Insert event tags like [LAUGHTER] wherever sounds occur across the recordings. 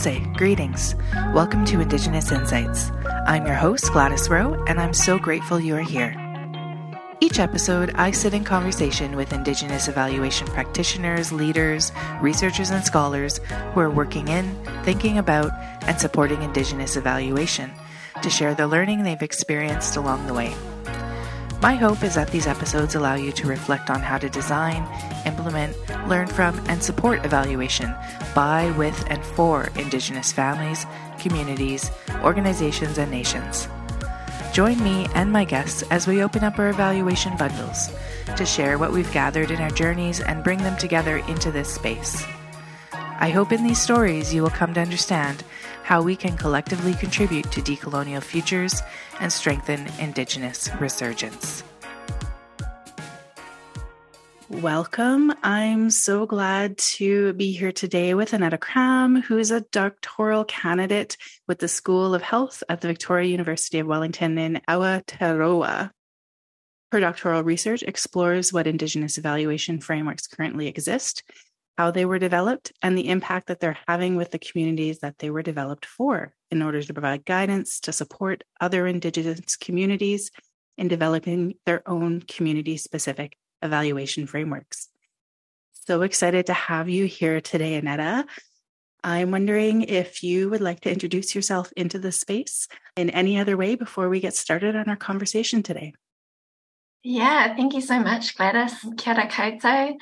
Greetings. Welcome to Indigenous Insights. I'm your host, Gladys Rowe, and I'm so grateful you are here. Each episode, I sit in conversation with Indigenous evaluation practitioners, leaders, researchers, and scholars who are working in, thinking about, and supporting Indigenous evaluation to share the learning they've experienced along the way. My hope is that these episodes allow you to reflect on how to design, implement, learn from, and support evaluation by, with, and for Indigenous families, communities, organizations, and nations. Join me and my guests as we open up our evaluation bundles to share what we've gathered in our journeys and bring them together into this space. I hope in these stories you will come to understand how we can collectively contribute to decolonial futures and strengthen Indigenous resurgence. Welcome. I'm so glad to be here today with Aneta Cram, who is a doctoral candidate with the School of Health at the Victoria University of Wellington in Aotearoa. Her doctoral research explores what Indigenous evaluation frameworks currently exist how they were developed, and the impact that they're having with the communities that they were developed for in order to provide guidance to support other Indigenous communities in developing their own community specific evaluation frameworks. So excited to have you here today, Aneta. I'm wondering if you would like to introduce yourself into the space in any other way before we get started on our conversation today. Yeah, thank you so much, Gladys. Kia ora koutou.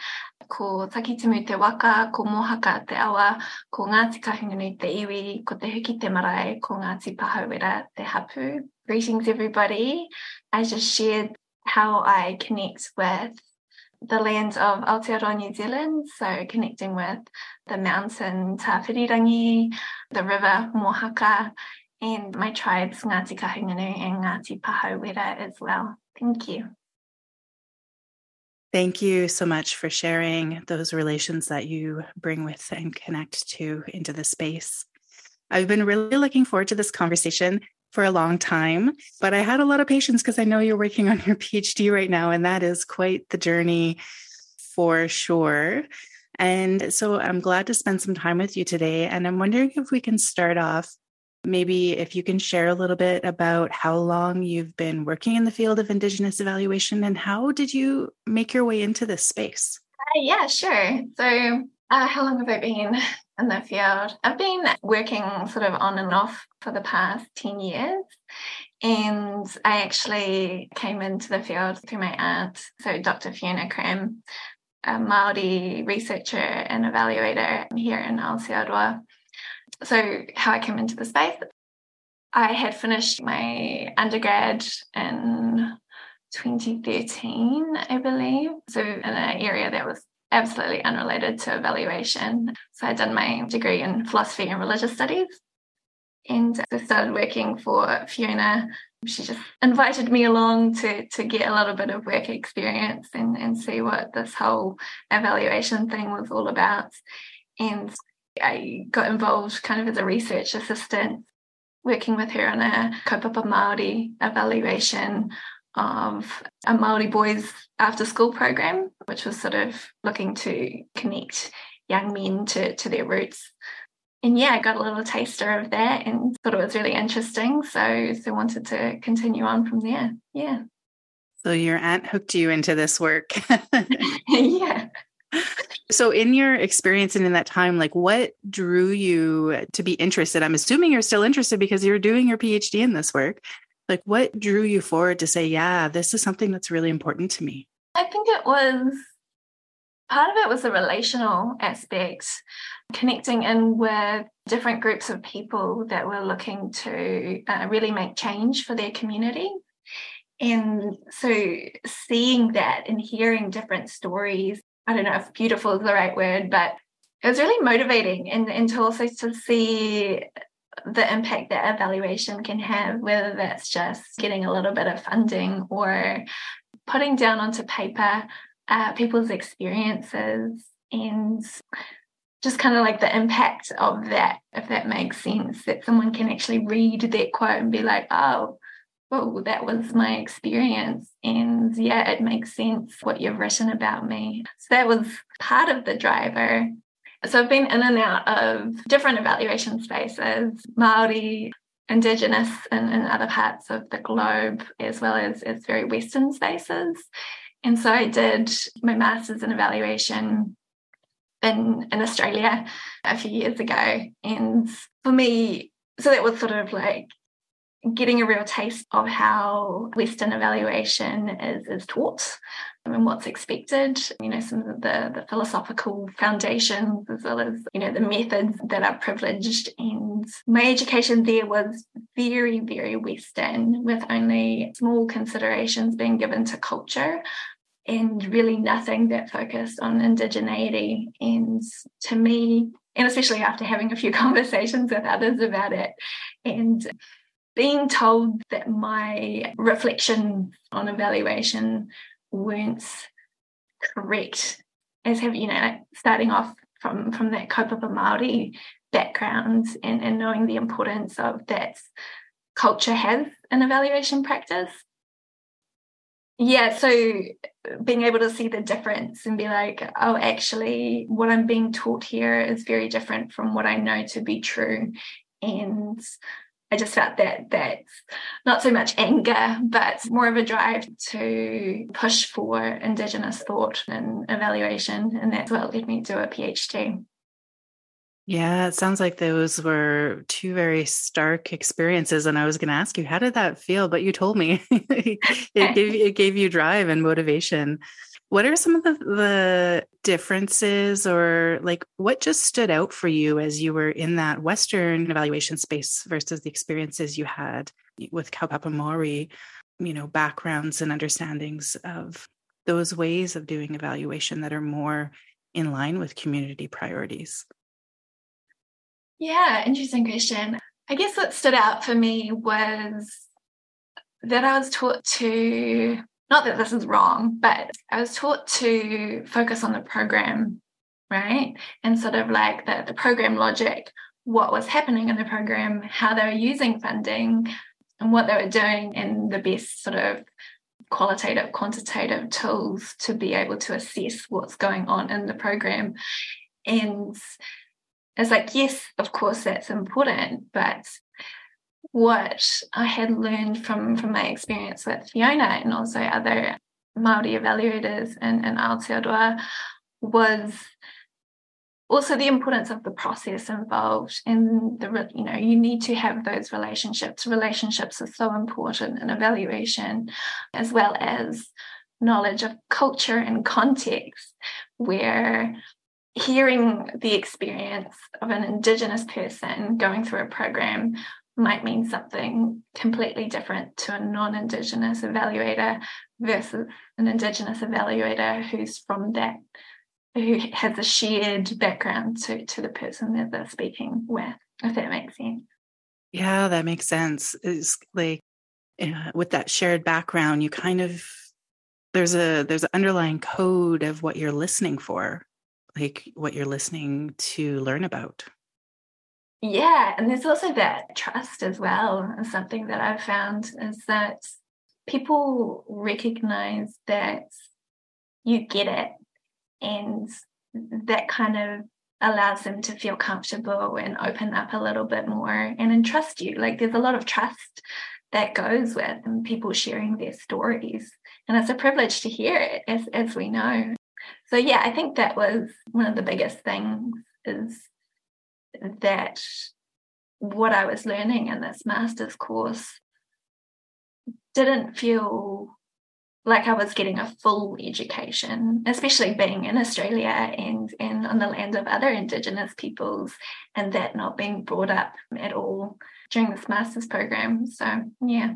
Ko Takitimu te waka, ko Mohaka te awa, ko Ngāti Kahungunu te iwi, ko te huki te marae, ko Ngāti Pāhauwera te hapu. Greetings, everybody. I just shared how I connect with the lands of Aotearoa New Zealand, so connecting with the mountain Tawhirirangi, the river Mohaka, and my tribes Ngāti Kahungunu and Ngāti Pāhauwera as well. Thank you. Thank you so much for sharing those relations that you bring with and connect to into the space. I've been really looking forward to this conversation for a long time, but I had a lot of patience because I know you're working on your [LAUGHS] PhD right now, and that is quite the journey for sure. And so I'm glad to spend some time with you today. And I'm wondering if we can start off maybe if you can share a little bit about how long you've been working in the field of Indigenous evaluation and how did you make your way into this space? Uh, yeah, sure. So, uh, how long have I been in the field? I've been working sort of on and off for the past 10 years. And I actually came into the field through my aunt, so Dr. Fiona Cram, a Māori researcher and evaluator here in Aotearoa so how I came into the space, I had finished my undergrad in 2013, I believe. So in an area that was absolutely unrelated to evaluation. So I'd done my degree in philosophy and religious studies. And I started working for Fiona. She just invited me along to to get a little bit of work experience and, and see what this whole evaluation thing was all about. And I got involved kind of as a research assistant, working with her on a kaupapa Māori evaluation of a Māori boys after school program, which was sort of looking to connect young men to, to their roots. And yeah, I got a little taster of that and thought it was really interesting. So so wanted to continue on from there. Yeah. So your aunt hooked you into this work. [LAUGHS] [LAUGHS] yeah. So, in your experience and in that time, like what drew you to be interested? I'm assuming you're still interested because you're doing your PhD in this work. Like, what drew you forward to say, yeah, this is something that's really important to me? I think it was part of it was the relational aspect, connecting in with different groups of people that were looking to uh, really make change for their community. And so seeing that and hearing different stories I don't know if beautiful is the right word, but it was really motivating and, and to also to see the impact that evaluation can have, whether that's just getting a little bit of funding or putting down onto paper uh, people's experiences and just kind of like the impact of that, if that makes sense, that someone can actually read that quote and be like, oh, oh, that was my experience. And yeah, it makes sense what you've written about me. So that was part of the driver. So I've been in and out of different evaluation spaces, Maori, Indigenous and in, other parts of the globe, as well as, as very Western spaces. And so I did my master's in evaluation in, in Australia a few years ago. And for me, so that was sort of like getting a real taste of how Western evaluation is, is taught and what's expected, you know, some of the, the philosophical foundations as well as, you know, the methods that are privileged. And my education there was very, very Western with only small considerations being given to culture and really nothing that focused on indigeneity. And to me, and especially after having a few [LAUGHS] conversations with others about it, and being told that my reflection on evaluation weren't correct as have you know starting off from from that kaupapa Maori background and, and knowing the importance of that culture has in evaluation practice. Yeah so being able to see the difference and be like oh actually what i'm being taught here is very different from what i know to be true. And I just felt that that's not so much anger, but more of a drive to push for Indigenous thought and evaluation. And that's what led me to a PhD. Yeah, it sounds like those were two very stark experiences. And I was going to ask you, how did that feel? But you told me [LAUGHS] it, gave, it gave you drive and motivation. What are some of the, the differences or like what just stood out for you as you were in that Western evaluation space versus the experiences you had with Kaupapa Maori, you know, backgrounds and understandings of those ways of doing evaluation that are more in line with community priorities? Yeah, interesting question. I guess what stood out for me was that I was taught to not that this is wrong, but I was taught to focus on the program, right? And sort of like the, the program logic, what was happening in the program, how they were using funding, and what they were doing, and the best sort of qualitative, quantitative tools to be able to assess what's going on in the program. And it's like, yes, of course, that's important, but what I had learned from from my experience with Fiona and also other Maori evaluators in, in Aotearoa was also the importance of the process involved and the you know you need to have those relationships. Relationships are so important in evaluation as well as knowledge of culture and context where hearing the experience of an indigenous person going through a program might mean something completely different to a non-indigenous evaluator versus an indigenous evaluator who's from that who has a shared background to to the person that they're speaking with if that makes sense. Yeah that makes sense. It's like with that shared background you kind of there's a there's an underlying code of what you're listening for like what you're listening to learn about yeah, and there's also that trust as well. And something that I've found is that people recognize that you get it, and that kind of allows them to feel comfortable and open up a little bit more and entrust you. Like there's a lot of trust that goes with people sharing their stories. And it's a privilege to hear it as as we know. So yeah, I think that was one of the biggest things is that what I was learning in this master's course didn't feel like I was getting a full education, especially being in Australia and, and on the land of other Indigenous peoples, and that not being brought up at all during this master's program. So, yeah.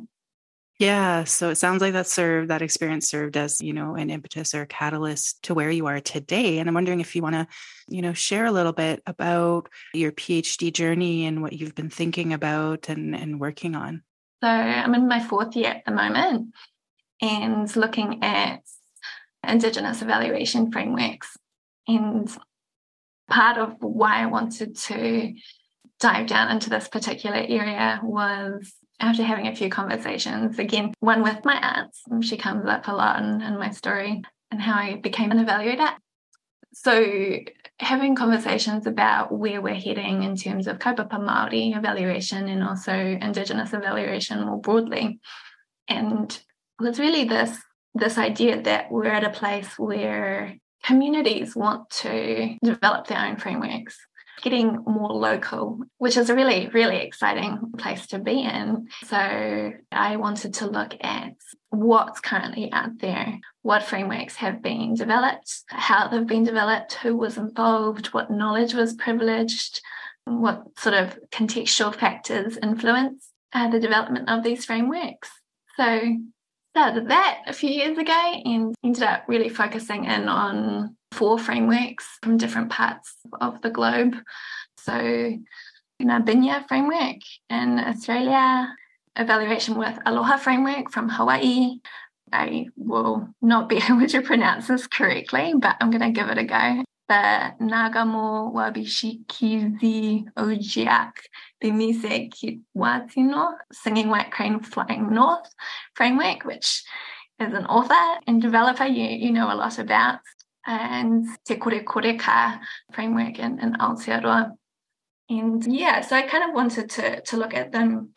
Yeah. So it sounds like that served, that experience served as, you know, an impetus or catalyst to where you are today. And I'm wondering if you want to, you know, share a little bit about your PhD journey and what you've been thinking about and, and working on. So I'm in my fourth year at the moment and looking at Indigenous evaluation frameworks. And part of why I wanted to dive down into this particular area was after having a few conversations, again, one with my aunt, she comes up a lot in, my story and how I became an evaluator. So having conversations about where we're heading in terms of kaupapa Māori evaluation and also Indigenous evaluation more broadly. And it's really this this idea that we're at a place where communities want to develop their own frameworks getting more local, which is a really, really exciting place to be in. So I wanted to look at what's currently out there, what frameworks have been developed, how they've been developed, who was involved, what knowledge was privileged, what sort of contextual factors influence uh, the development of these frameworks. So started that a few years ago and ended up really focusing in on four frameworks from different parts of the globe. So, Ngaa-bi-nya framework in Australia, evaluation with Aloha framework from Hawaii. I will not be [LAUGHS] able to pronounce this correctly, but I'm going to give it a go. The Nagamo Wabishikizi Ojiak Bimise Kiwatino, Singing White Crane Flying North framework, which as an author and developer you, you know a lot about and Te Kore Koreka framework in, in Aotearoa. And yeah, so I kind of wanted to, to look at them,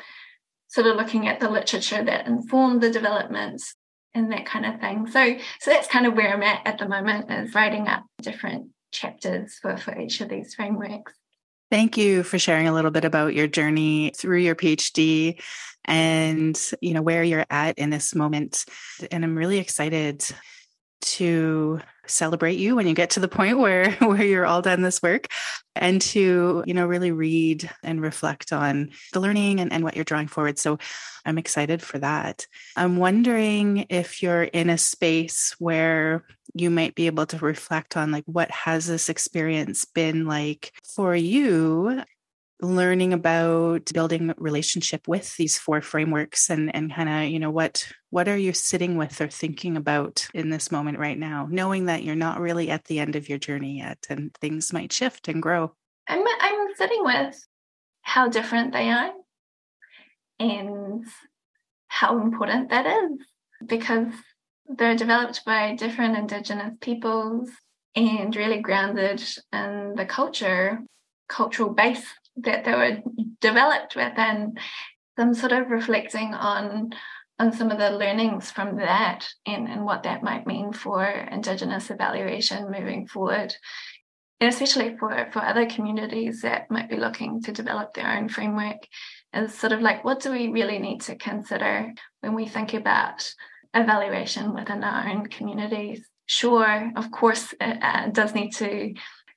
sort of looking at the literature that informed the developments and that kind of thing. So so that's kind of where I'm at at the moment is writing up different chapters for, for each of these frameworks. Thank you for sharing a little bit about your journey through your PhD and you know where you're at in this moment and I'm really excited to celebrate you when you get to the point where [LAUGHS] where you're all done this work and to you know really read and reflect on the learning and, and what you're drawing forward. So i'm excited for that. I'm wondering if you're in a space where you might be able to reflect on like what has this experience been like for you learning about building relationship with these four frameworks and and kind of you know what what are you sitting with or thinking about in this moment right now knowing that you're not really at the end of your journey yet and things might shift and grow? I'm i'm sitting with how different they are and how important that is because they're developed by different indigenous peoples and really grounded in the culture cultural base that they were developed with and them sort of reflecting on on some of the learnings from that and, and what that might mean for Indigenous evaluation moving forward. And especially for, for other communities that might be looking to develop their own framework, is sort of like what do we really need to consider when we think about evaluation within our own communities? Sure, of course, it uh, does need to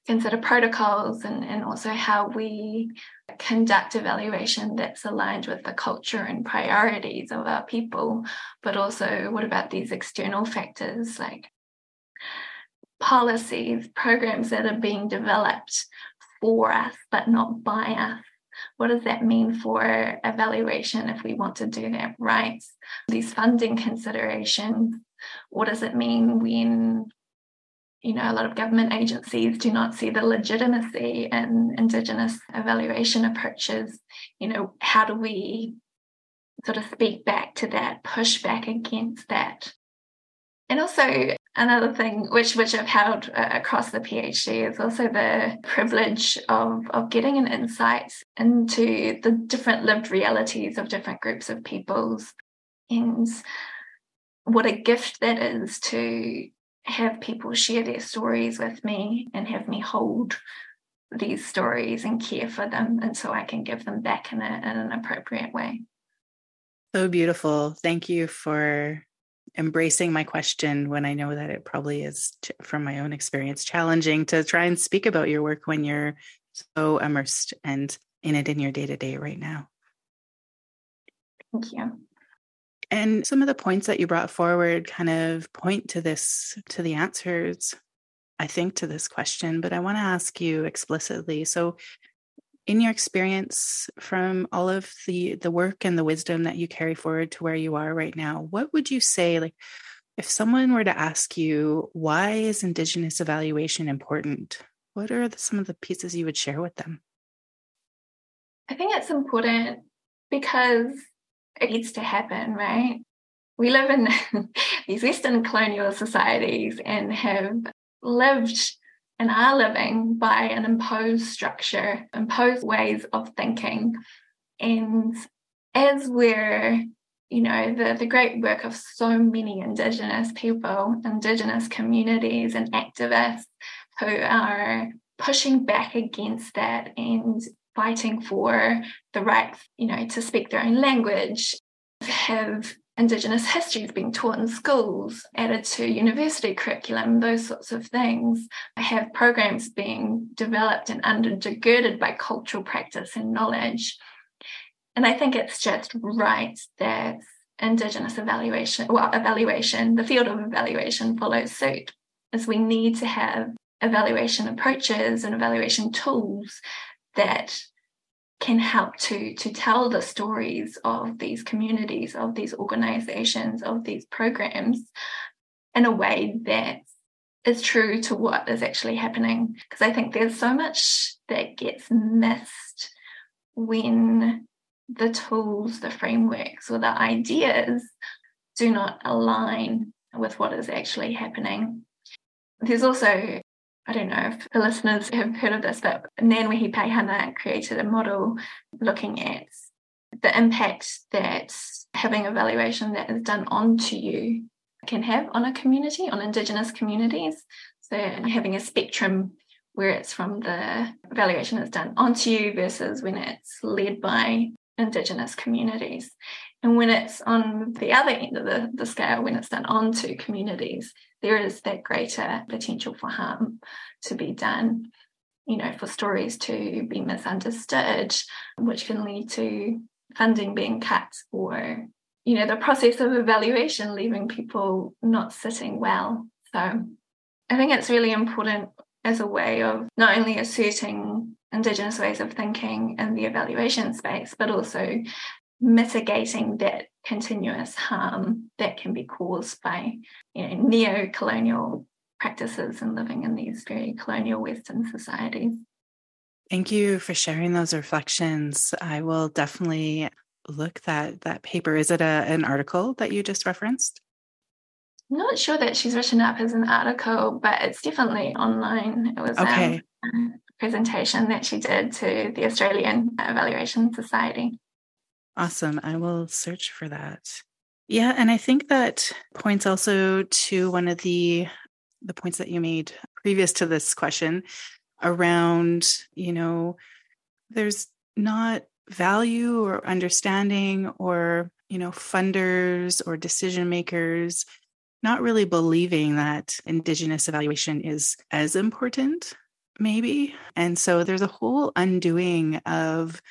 consider protocols and, and also how we conduct evaluation that's aligned with the culture and priorities of our people. But also, what about these external factors like policies, programs that are being developed for us but not by us? What does that mean for evaluation if we want to do that right? These funding considerations. What does it mean when you know, a lot of government agencies do not see the legitimacy in Indigenous evaluation approaches. You know, how do we sort of speak back to that, push back against that? And also, another thing which which I've held uh, across the PhD is also the privilege of of getting an insight into the different lived realities of different groups of peoples, and what a gift that is to have people share their stories with me and have me hold these stories and care for them and so I can give them back in, a, in an appropriate way. So beautiful. Thank you for embracing my question when I know that it probably is, from my own experience, challenging to try and speak about your work when you're so immersed and in it in your day to day right now. Thank you. And some of the points that you brought forward kind of point to this, to the answers, I think, to this question. But I want to ask you explicitly. So, in your experience from all of the the work and the wisdom that you carry forward to where you are right now, what would you say, like, if someone were to ask you why is Indigenous evaluation important? What are the, some of the pieces you would share with them? I think it's important because it needs to happen, right? We live in [LAUGHS] these Western colonial societies and have lived and are living by an imposed structure, imposed ways of thinking. And as we're, you know, the, the great work of so many Indigenous people, Indigenous communities, and activists who are pushing back against that and fighting for the right, you know, to speak their own language, have Indigenous histories being taught in schools, added to university curriculum, those sorts of things. Have programs being developed and undergirded by cultural practice and knowledge. And I think it's just right that Indigenous evaluation, well, evaluation, the field of evaluation follows suit, as we need to have evaluation approaches and evaluation tools that can help to to tell the stories of these communities of these organizations of these programs in a way that is true to what is actually happening. Because i think there's so much that gets missed when the tools the frameworks or the ideas do not align with what is actually happening. There's also I don't know if the listeners [LAUGHS] have heard of this, but Nan Wehipeihana created a model looking at the impact that having evaluation that is done onto you can have on a community, on Indigenous communities. So having a spectrum where it's from the evaluation that's done onto you versus when it's led by Indigenous communities. And when it's on the other end of the, the scale, when it's done onto communities, there is that greater potential for harm to be done, you know, for stories to be misunderstood, which can lead to funding being cut or, you know, the process of evaluation leaving people not sitting well. So I think it's really important as a way of not only asserting Indigenous ways of thinking in the evaluation space, but also mitigating that continuous harm that can be caused by you know, neo-colonial practices and living in these very colonial Western societies. Thank you for sharing those reflections. I will definitely look that that paper. Is it a, an article that you just referenced? I'm not sure that she's written up as an article, but it's definitely online. It was okay. Um, a presentation that she did to the Australian Evaluation Society. Awesome. I will search for that. Yeah, and I think that points also to one of the the points that you made previous to this question around, you know, there's not value or understanding or, you know, funders or decision makers not really believing that indigenous evaluation is as important maybe and so there's a whole undoing of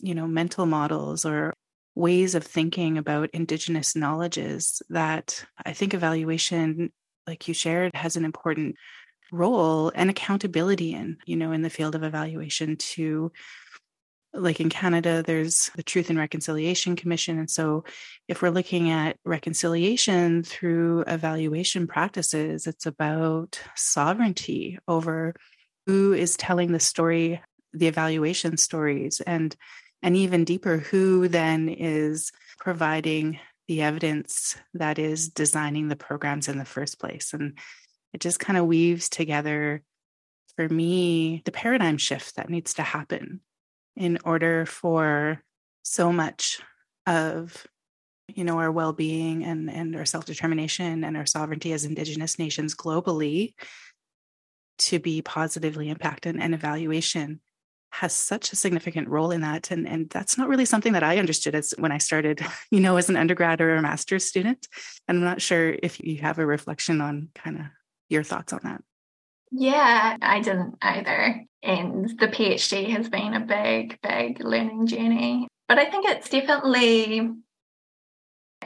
you know mental models or ways of thinking about indigenous knowledges that i think evaluation like you shared has an important role and accountability in you know in the field of evaluation to like in Canada, there's the Truth and Reconciliation Commission. And so, if we're looking at reconciliation through evaluation practices, it's about sovereignty over who is telling the story, the evaluation stories, and and even deeper, who then is providing the evidence that is designing the programs in the first place. And it just kind of weaves together for me the paradigm shift that needs to happen in order for so much of you know our well-being and and our self-determination and our sovereignty as indigenous nations globally to be positively impacted and evaluation has such a significant role in that and and that's not really something that i understood as when i started [LAUGHS] you know as an undergrad or a master's student. And i'm not sure if you have a reflection on kind of your thoughts on that. Yeah i didn't either. And the phd has been a big big learning journey. But i think it's definitely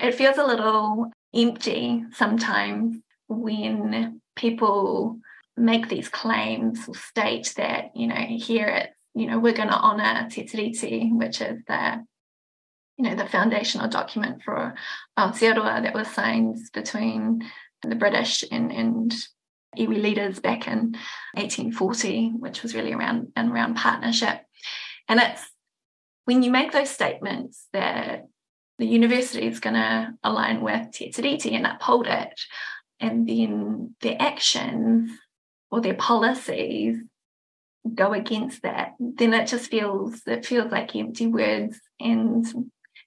it feels a little empty sometimes when people make these claims or state that you know here at you know, we're going to honour Te Tiriti, which is the, you know, the foundational document for Aotearoa that was signed between the British and, and iwi leaders back in 1840, which was really around and around partnership. And it's when you make those statements that the university is going to align with Te Tiriti and uphold it, and then the actions or their policies go against that, then it just feels it feels like empty words. And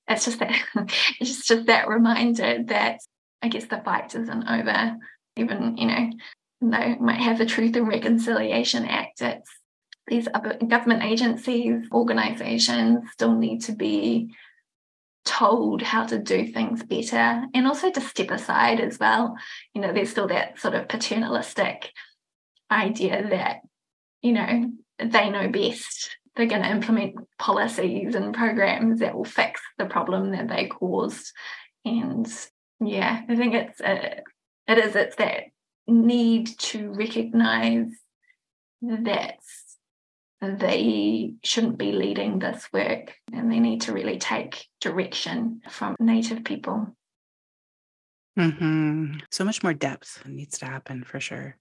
it's just that [LAUGHS] it's just that reminder that I guess the fight isn't over. Even, you know, they might have the Truth and Reconciliation Act, it's these other government agencies, organizations still need to be told how to do things better and also to step aside as well. You know, there's still that sort of paternalistic idea that, you know, they know best. They're going to implement policies and programs that will fix the problem that they caused. And yeah, I think it's a, it is it's that need to recognize that they shouldn't be leading this work and they need to really take direction from Native people. Mm-hmm. So much more depth needs to happen for sure.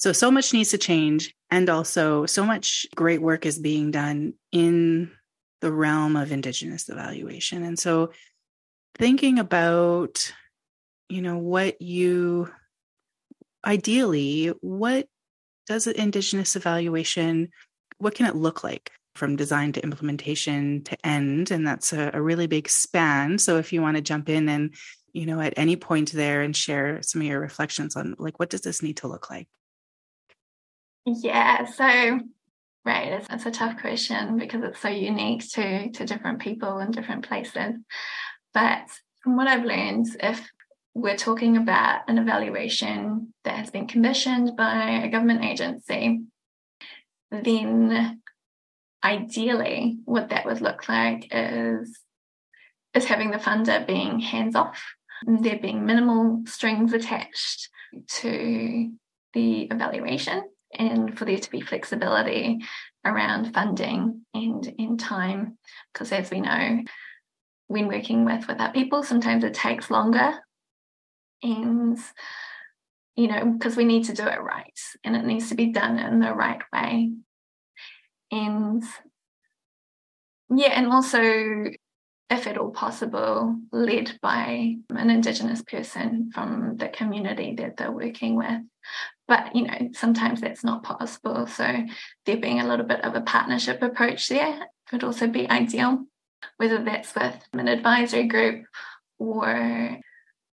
So, so much needs to change. And also, so much great work is being done in the realm of Indigenous evaluation. And so, thinking about, you know, what you ideally, what does Indigenous evaluation what can it look like from design to implementation to end and that's a, a, really big span so if you want to jump in and you know at any point there and share some of your reflections on like what does this need to look like yeah so right it's, it's a tough question because it's so unique to to different people in different places. But from what i've learned if we're talking about an evaluation that has been commissioned by a government agency then ideally what that would look like is is having the funder being hands off there being minimal strings attached to the evaluation and for there to be flexibility around funding and in time because as we know when working with with our people sometimes it takes longer and you know, because we need to do it right and it needs to be done in the right way. And yeah, and also, if at all possible, led by an Indigenous person from the community that they're working with. But, you know, sometimes that's not possible. So, there being a little bit of a partnership approach there could also be ideal, whether that's with an advisory group or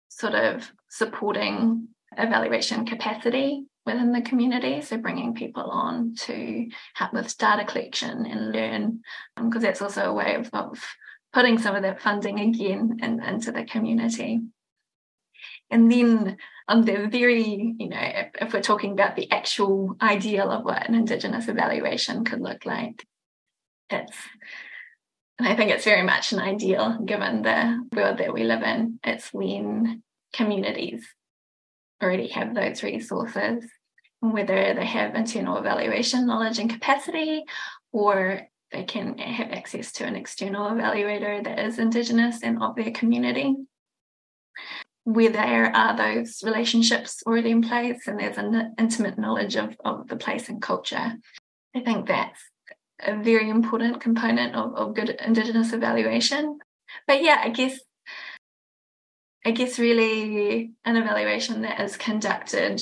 sort of supporting evaluation capacity within the community. So bringing people on to help with data collection and learn, because um, that's also a way of, of, putting some of that funding again in, into the community. And then um, the very, you know, if, if we're talking about the actual ideal of what an Indigenous evaluation could look like, it's and I think it's very much an ideal given the world that we live in. It's when communities already have those resources, whether they have internal evaluation knowledge and capacity, or they can have access to an external evaluator that is Indigenous and of their community. Where there are those relationships already in place and there's an intimate knowledge of, of the place and culture, I think that's a very important component of, of good Indigenous evaluation. But yeah, I guess I guess really an evaluation that is conducted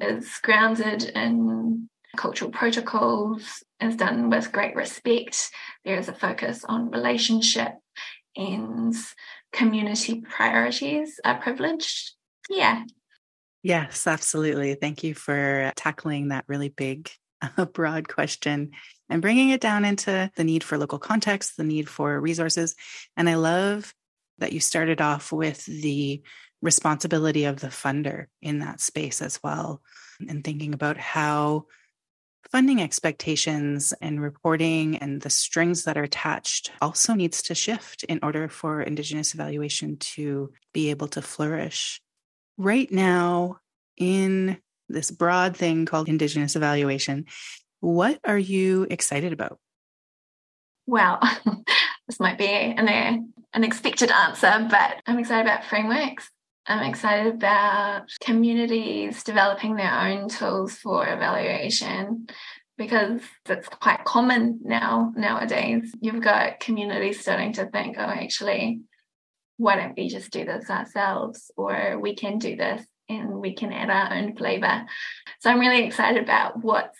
is grounded in cultural protocols, is done with great respect. There is a focus on relationship and community priorities are privileged. Yeah. Yes, absolutely. Thank you for tackling that really big, uh, [LAUGHS] broad question and bringing it down into the need for local context, the need for resources. And I love that you started off with the responsibility of the funder in that space as well, and thinking about how funding expectations and reporting and the strings that are attached also needs to shift in order for Indigenous evaluation to be able to flourish. Right now, in this broad thing called Indigenous evaluation, what are you excited about? Well, [LAUGHS] this might be an, an expected answer, but I'm excited about frameworks. I'm excited about communities developing their own tools for evaluation because it's quite common now nowadays. You've got communities starting to think, oh, actually, why don't we just do this ourselves? Or we can do this and we can add our own flavor. So I'm really excited about what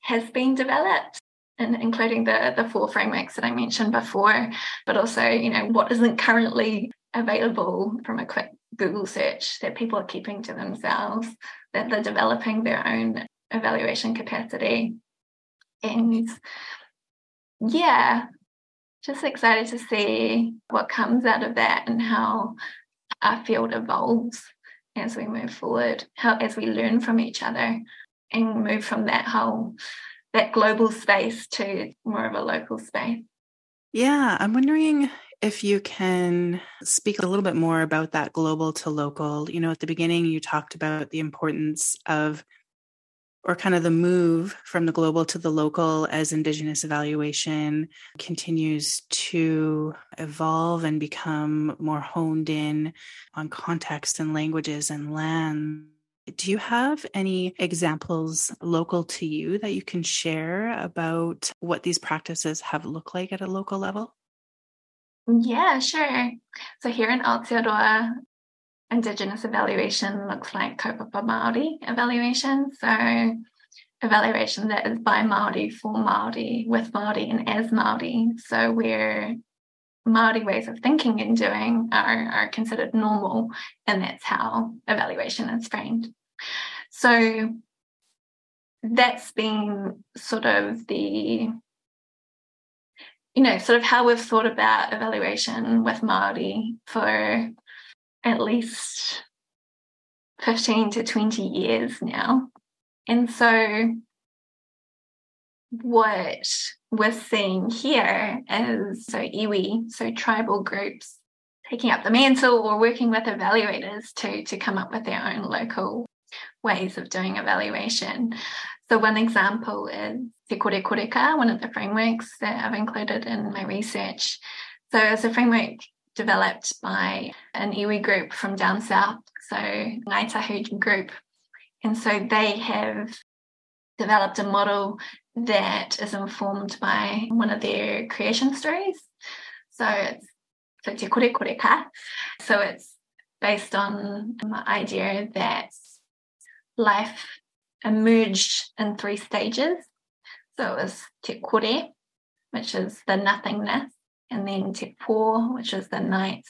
has been developed and including the the four frameworks that I mentioned before, but also, you know, what isn't currently available from a quick Google search that people are keeping to themselves, that they're developing their own evaluation capacity. And yeah, just excited to see what comes out of that and how our field evolves as we move forward, how as we learn from each other and move from that whole that global space to more of a local space. Yeah, I'm wondering if you can speak a little bit more about that global to local. You know, at the beginning, you talked about the importance of, or kind of the move from the global to the local as Indigenous evaluation continues to evolve and become more honed in on context and languages and land. Do you have any examples local to you that you can share about what these practices have looked like at a local level? Yeah, sure. So here in Aotearoa, Indigenous evaluation looks like kaupapa Māori evaluation. So evaluation that is by Māori for Māori, with Māori and as Māori. So where Māori ways of thinking and doing are, are considered normal, and that's how evaluation is framed. So that's been sort of the you know, sort of how we've thought about evaluation with Māori for at least 15 to 20 years now. And so what we're seeing here is so iwi, so tribal groups taking up the mantle or working with evaluators to, to come up with their own local ways of doing evaluation. So one example is Te Kore Koreka, one of the frameworks that I've included in my research. So it's a framework developed by an iwi group from down south, so Ngai Tahu group. And so they have developed a model that is informed by one of their creation stories. So it's so Te Kore. So it's based on the idea that life emerged in three stages. So it was te kore, which is the nothingness, and then te po, which is the night,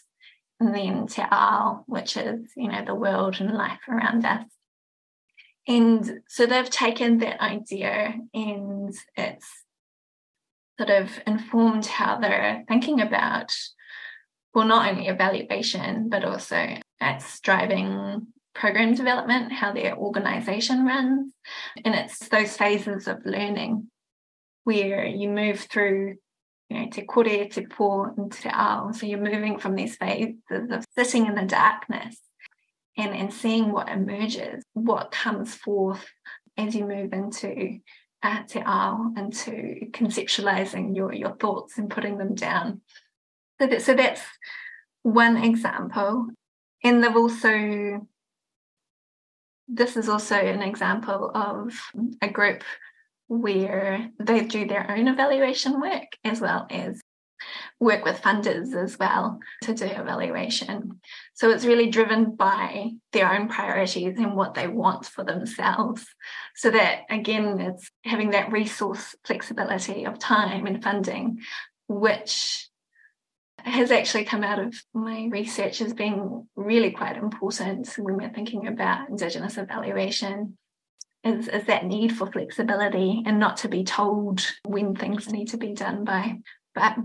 and then te ao, which is, you know, the world and life around us. And so they've taken that idea and it's sort of informed how they're thinking about, well, not only evaluation, but also it's driving program development, how their organization runs. And it's those phases of learning where you move through, you know, te kore, te po, and te ao. So you're moving from these phases of sitting in the darkness and, and seeing what emerges, what comes forth as you move into uh, te ao, into conceptualizing your, your thoughts and putting them down. So, that, so that's one example. And they've also this is also an example of a group where they do their own evaluation work as well as work with funders as well to do evaluation. So it's really driven by their own priorities and what they want for themselves. So that again, it's having that resource flexibility of time and funding, which has actually come out of my research as being really quite important when we're thinking about Indigenous evaluation. Is, is that need for flexibility and not to be told when things need to be done by. But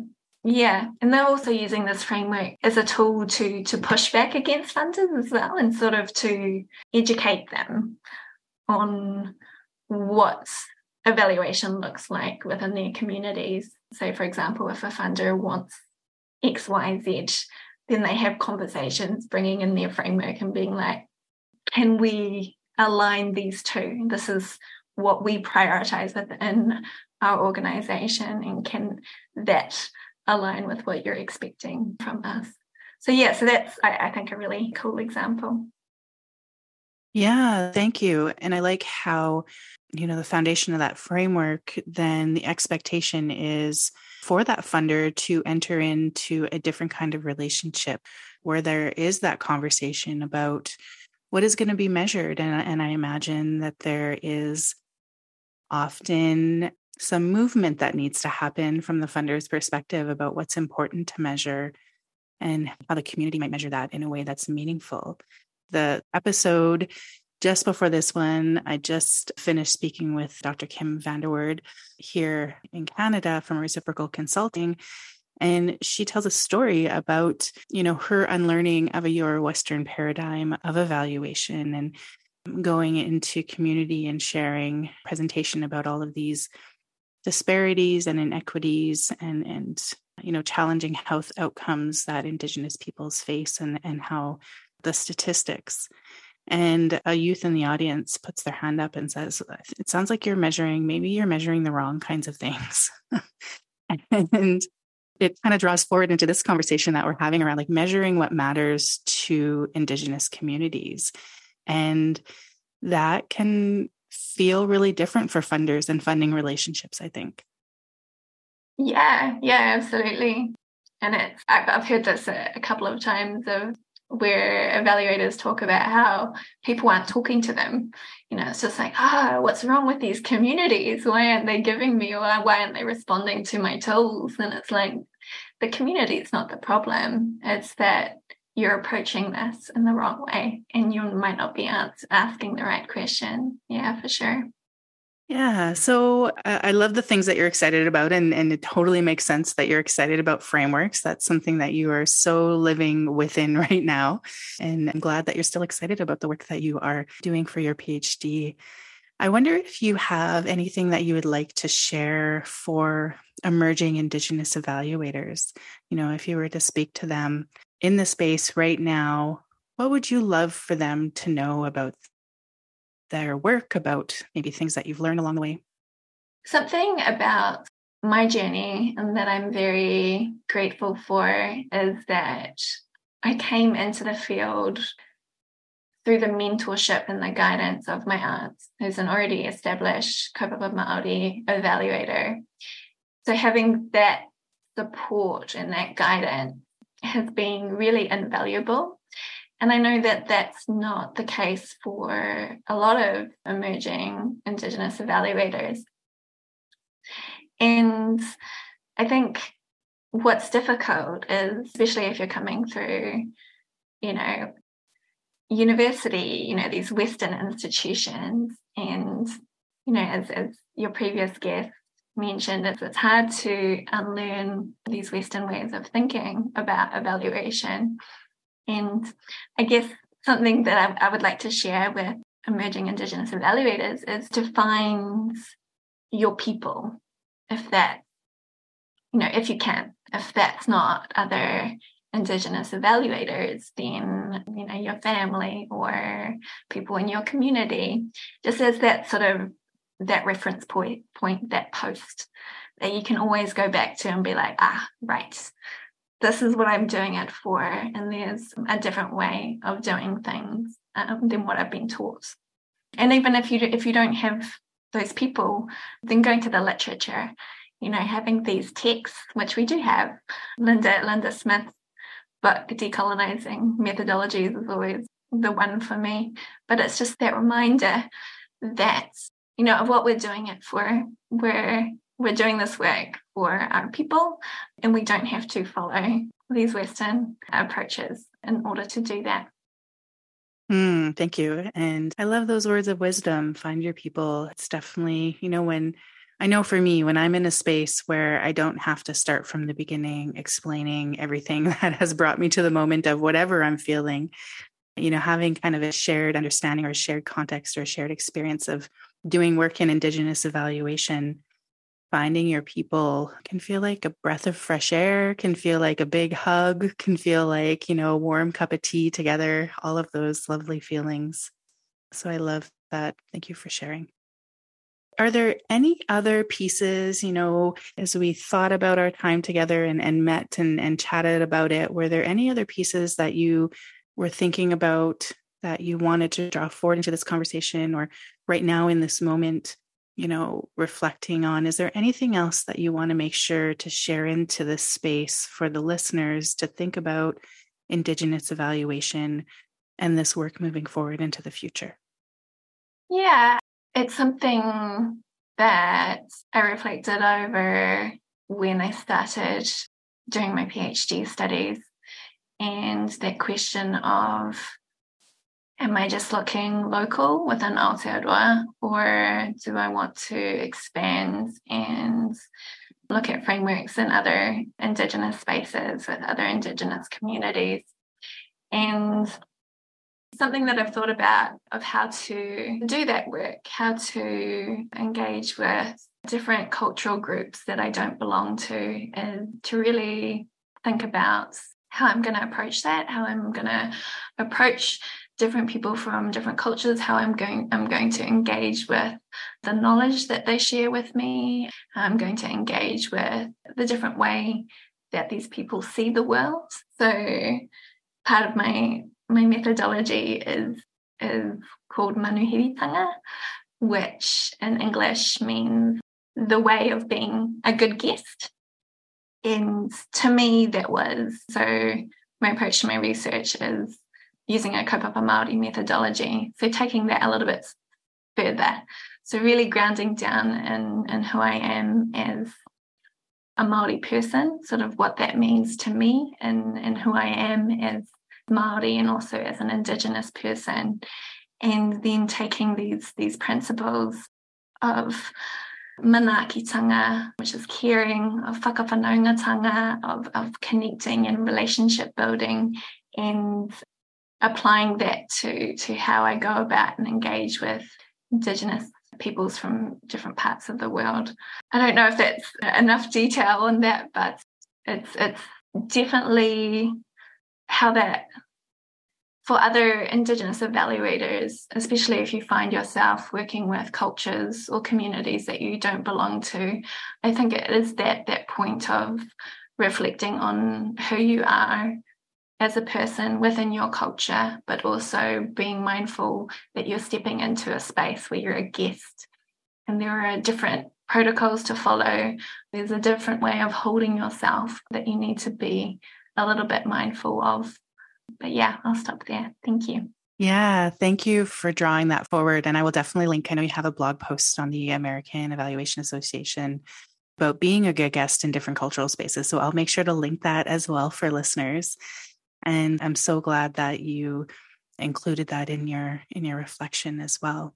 yeah, and they're also using this framework as a tool to to push back against funders as well and sort of to educate them on what evaluation looks like within their communities. So for example, if a funder wants X, Y, Z, then they have conversations bringing in their framework and being like, can we align these two? This is what we prioritize within our organization, and can that align with what you're expecting from us? So, yeah, so that's, I, I think, a really cool example. Yeah, thank you. And I like how, you know, the foundation of that framework, then the expectation is for that funder to enter into a different kind of relationship where there is that conversation about what is going to be measured? And, and I imagine that there is often some movement that needs to happen from the funder's perspective about what's important to measure and how the community might measure that in a way that's meaningful. The episode just before this one, I just finished speaking with Dr. Kim van der Woerd here in Canada from Reciprocal Consulting. And she tells a story about, you know, her unlearning of a Euro Western paradigm of evaluation and going into community and sharing presentation about all of these disparities and inequities and and you know challenging health outcomes that indigenous peoples face and and how the statistics and a youth in the audience puts their hand up and says it sounds like you're measuring maybe you're measuring the wrong kinds of things. [LAUGHS] And it kind of draws forward into this conversation that we're having around like measuring what matters to indigenous communities. And that can feel really different for funders and funding relationships i think. Yeah yeah absolutely. And it's i've, heard this a, a couple of times of where evaluators talk about how people aren't talking to them. You know, it's just like, ah, oh, what's wrong with these communities? Why aren't they giving me or why aren't they responding to my tools? And it's like the community is not the problem. It's that you're approaching this in the wrong way and you might not be asking the right question. Yeah, for sure. Yeah. So uh, I love the things that you're excited about, and, and it totally makes sense that you're excited about frameworks. That's something that you are so living within [LAUGHS] right now. And I'm glad that you're still excited about the work that you are doing for your PhD. I wonder if you have anything that you would like to share for emerging Indigenous evaluators. You know, if you were to speak to them in the space right now, what would you love for them to know about their work, about maybe things that you've learned along the way? Something about my journey and that I'm very grateful for is that I came into the field through the mentorship and the guidance of my aunt, who's an already established Kaupapa Māori evaluator. So having that support and that guidance has been really invaluable and I know that that's not the case for a lot of emerging Indigenous evaluators. And I think what's difficult is, especially if you're coming through, you know, university, you know, these Western institutions, and, you know, as, as your previous guest mentioned, it's, it's hard to unlearn these Western ways of thinking about evaluation and I guess something that I, I would like to share with emerging Indigenous evaluators is to find your people, if that, you know, if you can, if that's not other Indigenous evaluators, then, you know, your family or people in your community, just as that sort of that reference point, point, that post that you can always go back to and be like, ah, right, this is what I'm doing it for, and there's a different way of doing things um, than what I've been taught. And even if you if you don't have those people, then going to the literature, you know, having these texts, which we do have, Linda Linda Smith's book, Decolonizing Methodologies, is always the one for me. But it's just that reminder that you know of what we're doing it for. We're we're doing this work for our people, and we don't have to follow these Western approaches in order to do that. Mm, thank you. And I love those words of wisdom. Find your people. It's definitely, you know, when I know for me, when I'm in a space where I don't have to start from the beginning explaining everything [LAUGHS] that has brought me to the moment of whatever I'm feeling, you know, having kind of a shared understanding or a shared context or a shared experience of doing work in Indigenous evaluation finding your people can feel like a breath of fresh air, can feel like a big hug, can feel like, you know, a warm cup of tea together, all of those lovely feelings. So I love that. Thank you for sharing. Are there any other pieces, you know, as we thought about our time together and, and met and, and chatted about it, were there any other pieces that you were thinking about that you wanted to draw forward into this conversation or right now in this moment you know, reflecting on, is there anything else that you want to make sure to share into this space for the listeners to think about Indigenous evaluation and this work moving forward into the future? Yeah, it's something that I reflected over when I started doing my PhD studies and that question of am I just looking local within Aotearoa or do I want to expand and look at frameworks in other Indigenous spaces with other Indigenous communities? And something that I've thought about of how to do that work, how to engage with different cultural groups that I don't belong to, and to really think about how I'm going to approach that, how I'm going to approach different people from different cultures, how I'm going I'm going to engage with the knowledge that they share with me. I'm going to engage with the different way that these people see the world. So part of my my methodology is is called manuhiritanga, which in English means the way of being a good guest. And to me, that was so my approach to my research is using a kaupapa Māori methodology. So taking that a little bit further. So really grounding down in, in who I am as a Māori person, sort of what that means to me and, and who I am as Māori and also as an Indigenous person. And then taking these, these principles of manaakitanga, which is caring, of whakawhanaungatanga, of, of connecting and relationship building, and applying that to, to how I go about and engage with Indigenous peoples from different parts of the world. I don't know if that's enough detail on that, but it's it's definitely how that for other Indigenous evaluators, especially if you find yourself working with cultures or communities that you don't belong to, I think it is that that point of reflecting on who you are as a person within your culture, but also being mindful that you're stepping into a space where you're a guest and there are different protocols to follow. There's a different way of holding yourself that you need to be a little bit mindful of but yeah, I'll stop there. Thank you. Yeah, thank you for drawing that forward. And I will definitely link. I know you have a blog post on the American Evaluation Association about being a good guest in different cultural spaces. So I'll make sure to link that as well for listeners. And I'm so glad that you included that in your in your reflection as well.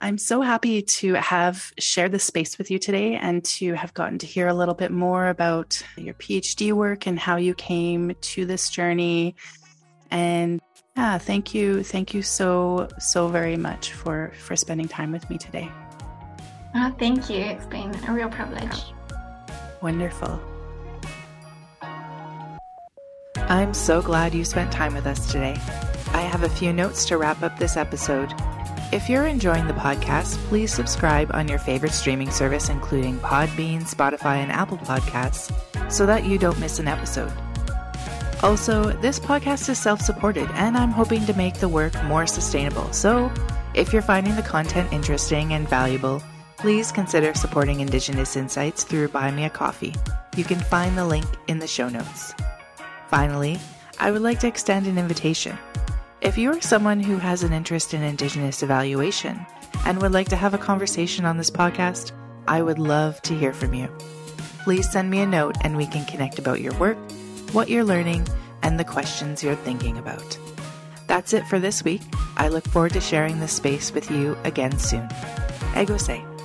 I'm so happy to have shared this space with you today and to have gotten to hear a little bit more about your PhD work and how you came to this journey. And yeah, thank you. Thank you so, so very much for, for spending time with me today. Oh, thank you. It's been a real privilege. Wonderful. I'm so glad you spent time with us today. I have a few notes to wrap up this episode. If you're enjoying the podcast, please subscribe on your favorite streaming service, including Podbean, Spotify, and Apple Podcasts, so that you don't miss an episode. Also, this podcast is self supported, and I'm hoping to make the work more sustainable. So, if you're finding the content interesting and valuable, please consider supporting Indigenous Insights through Buy Me a Coffee. You can find the link in the show notes. Finally, I would like to extend an invitation. If you are someone who has an interest in Indigenous evaluation and would like to have a conversation on this podcast, I would love to hear from you. Please send me a note and we can connect about your work, what you're learning, and the questions you're thinking about. That's it for this week. I look forward to sharing this space with you again soon. Ekosi.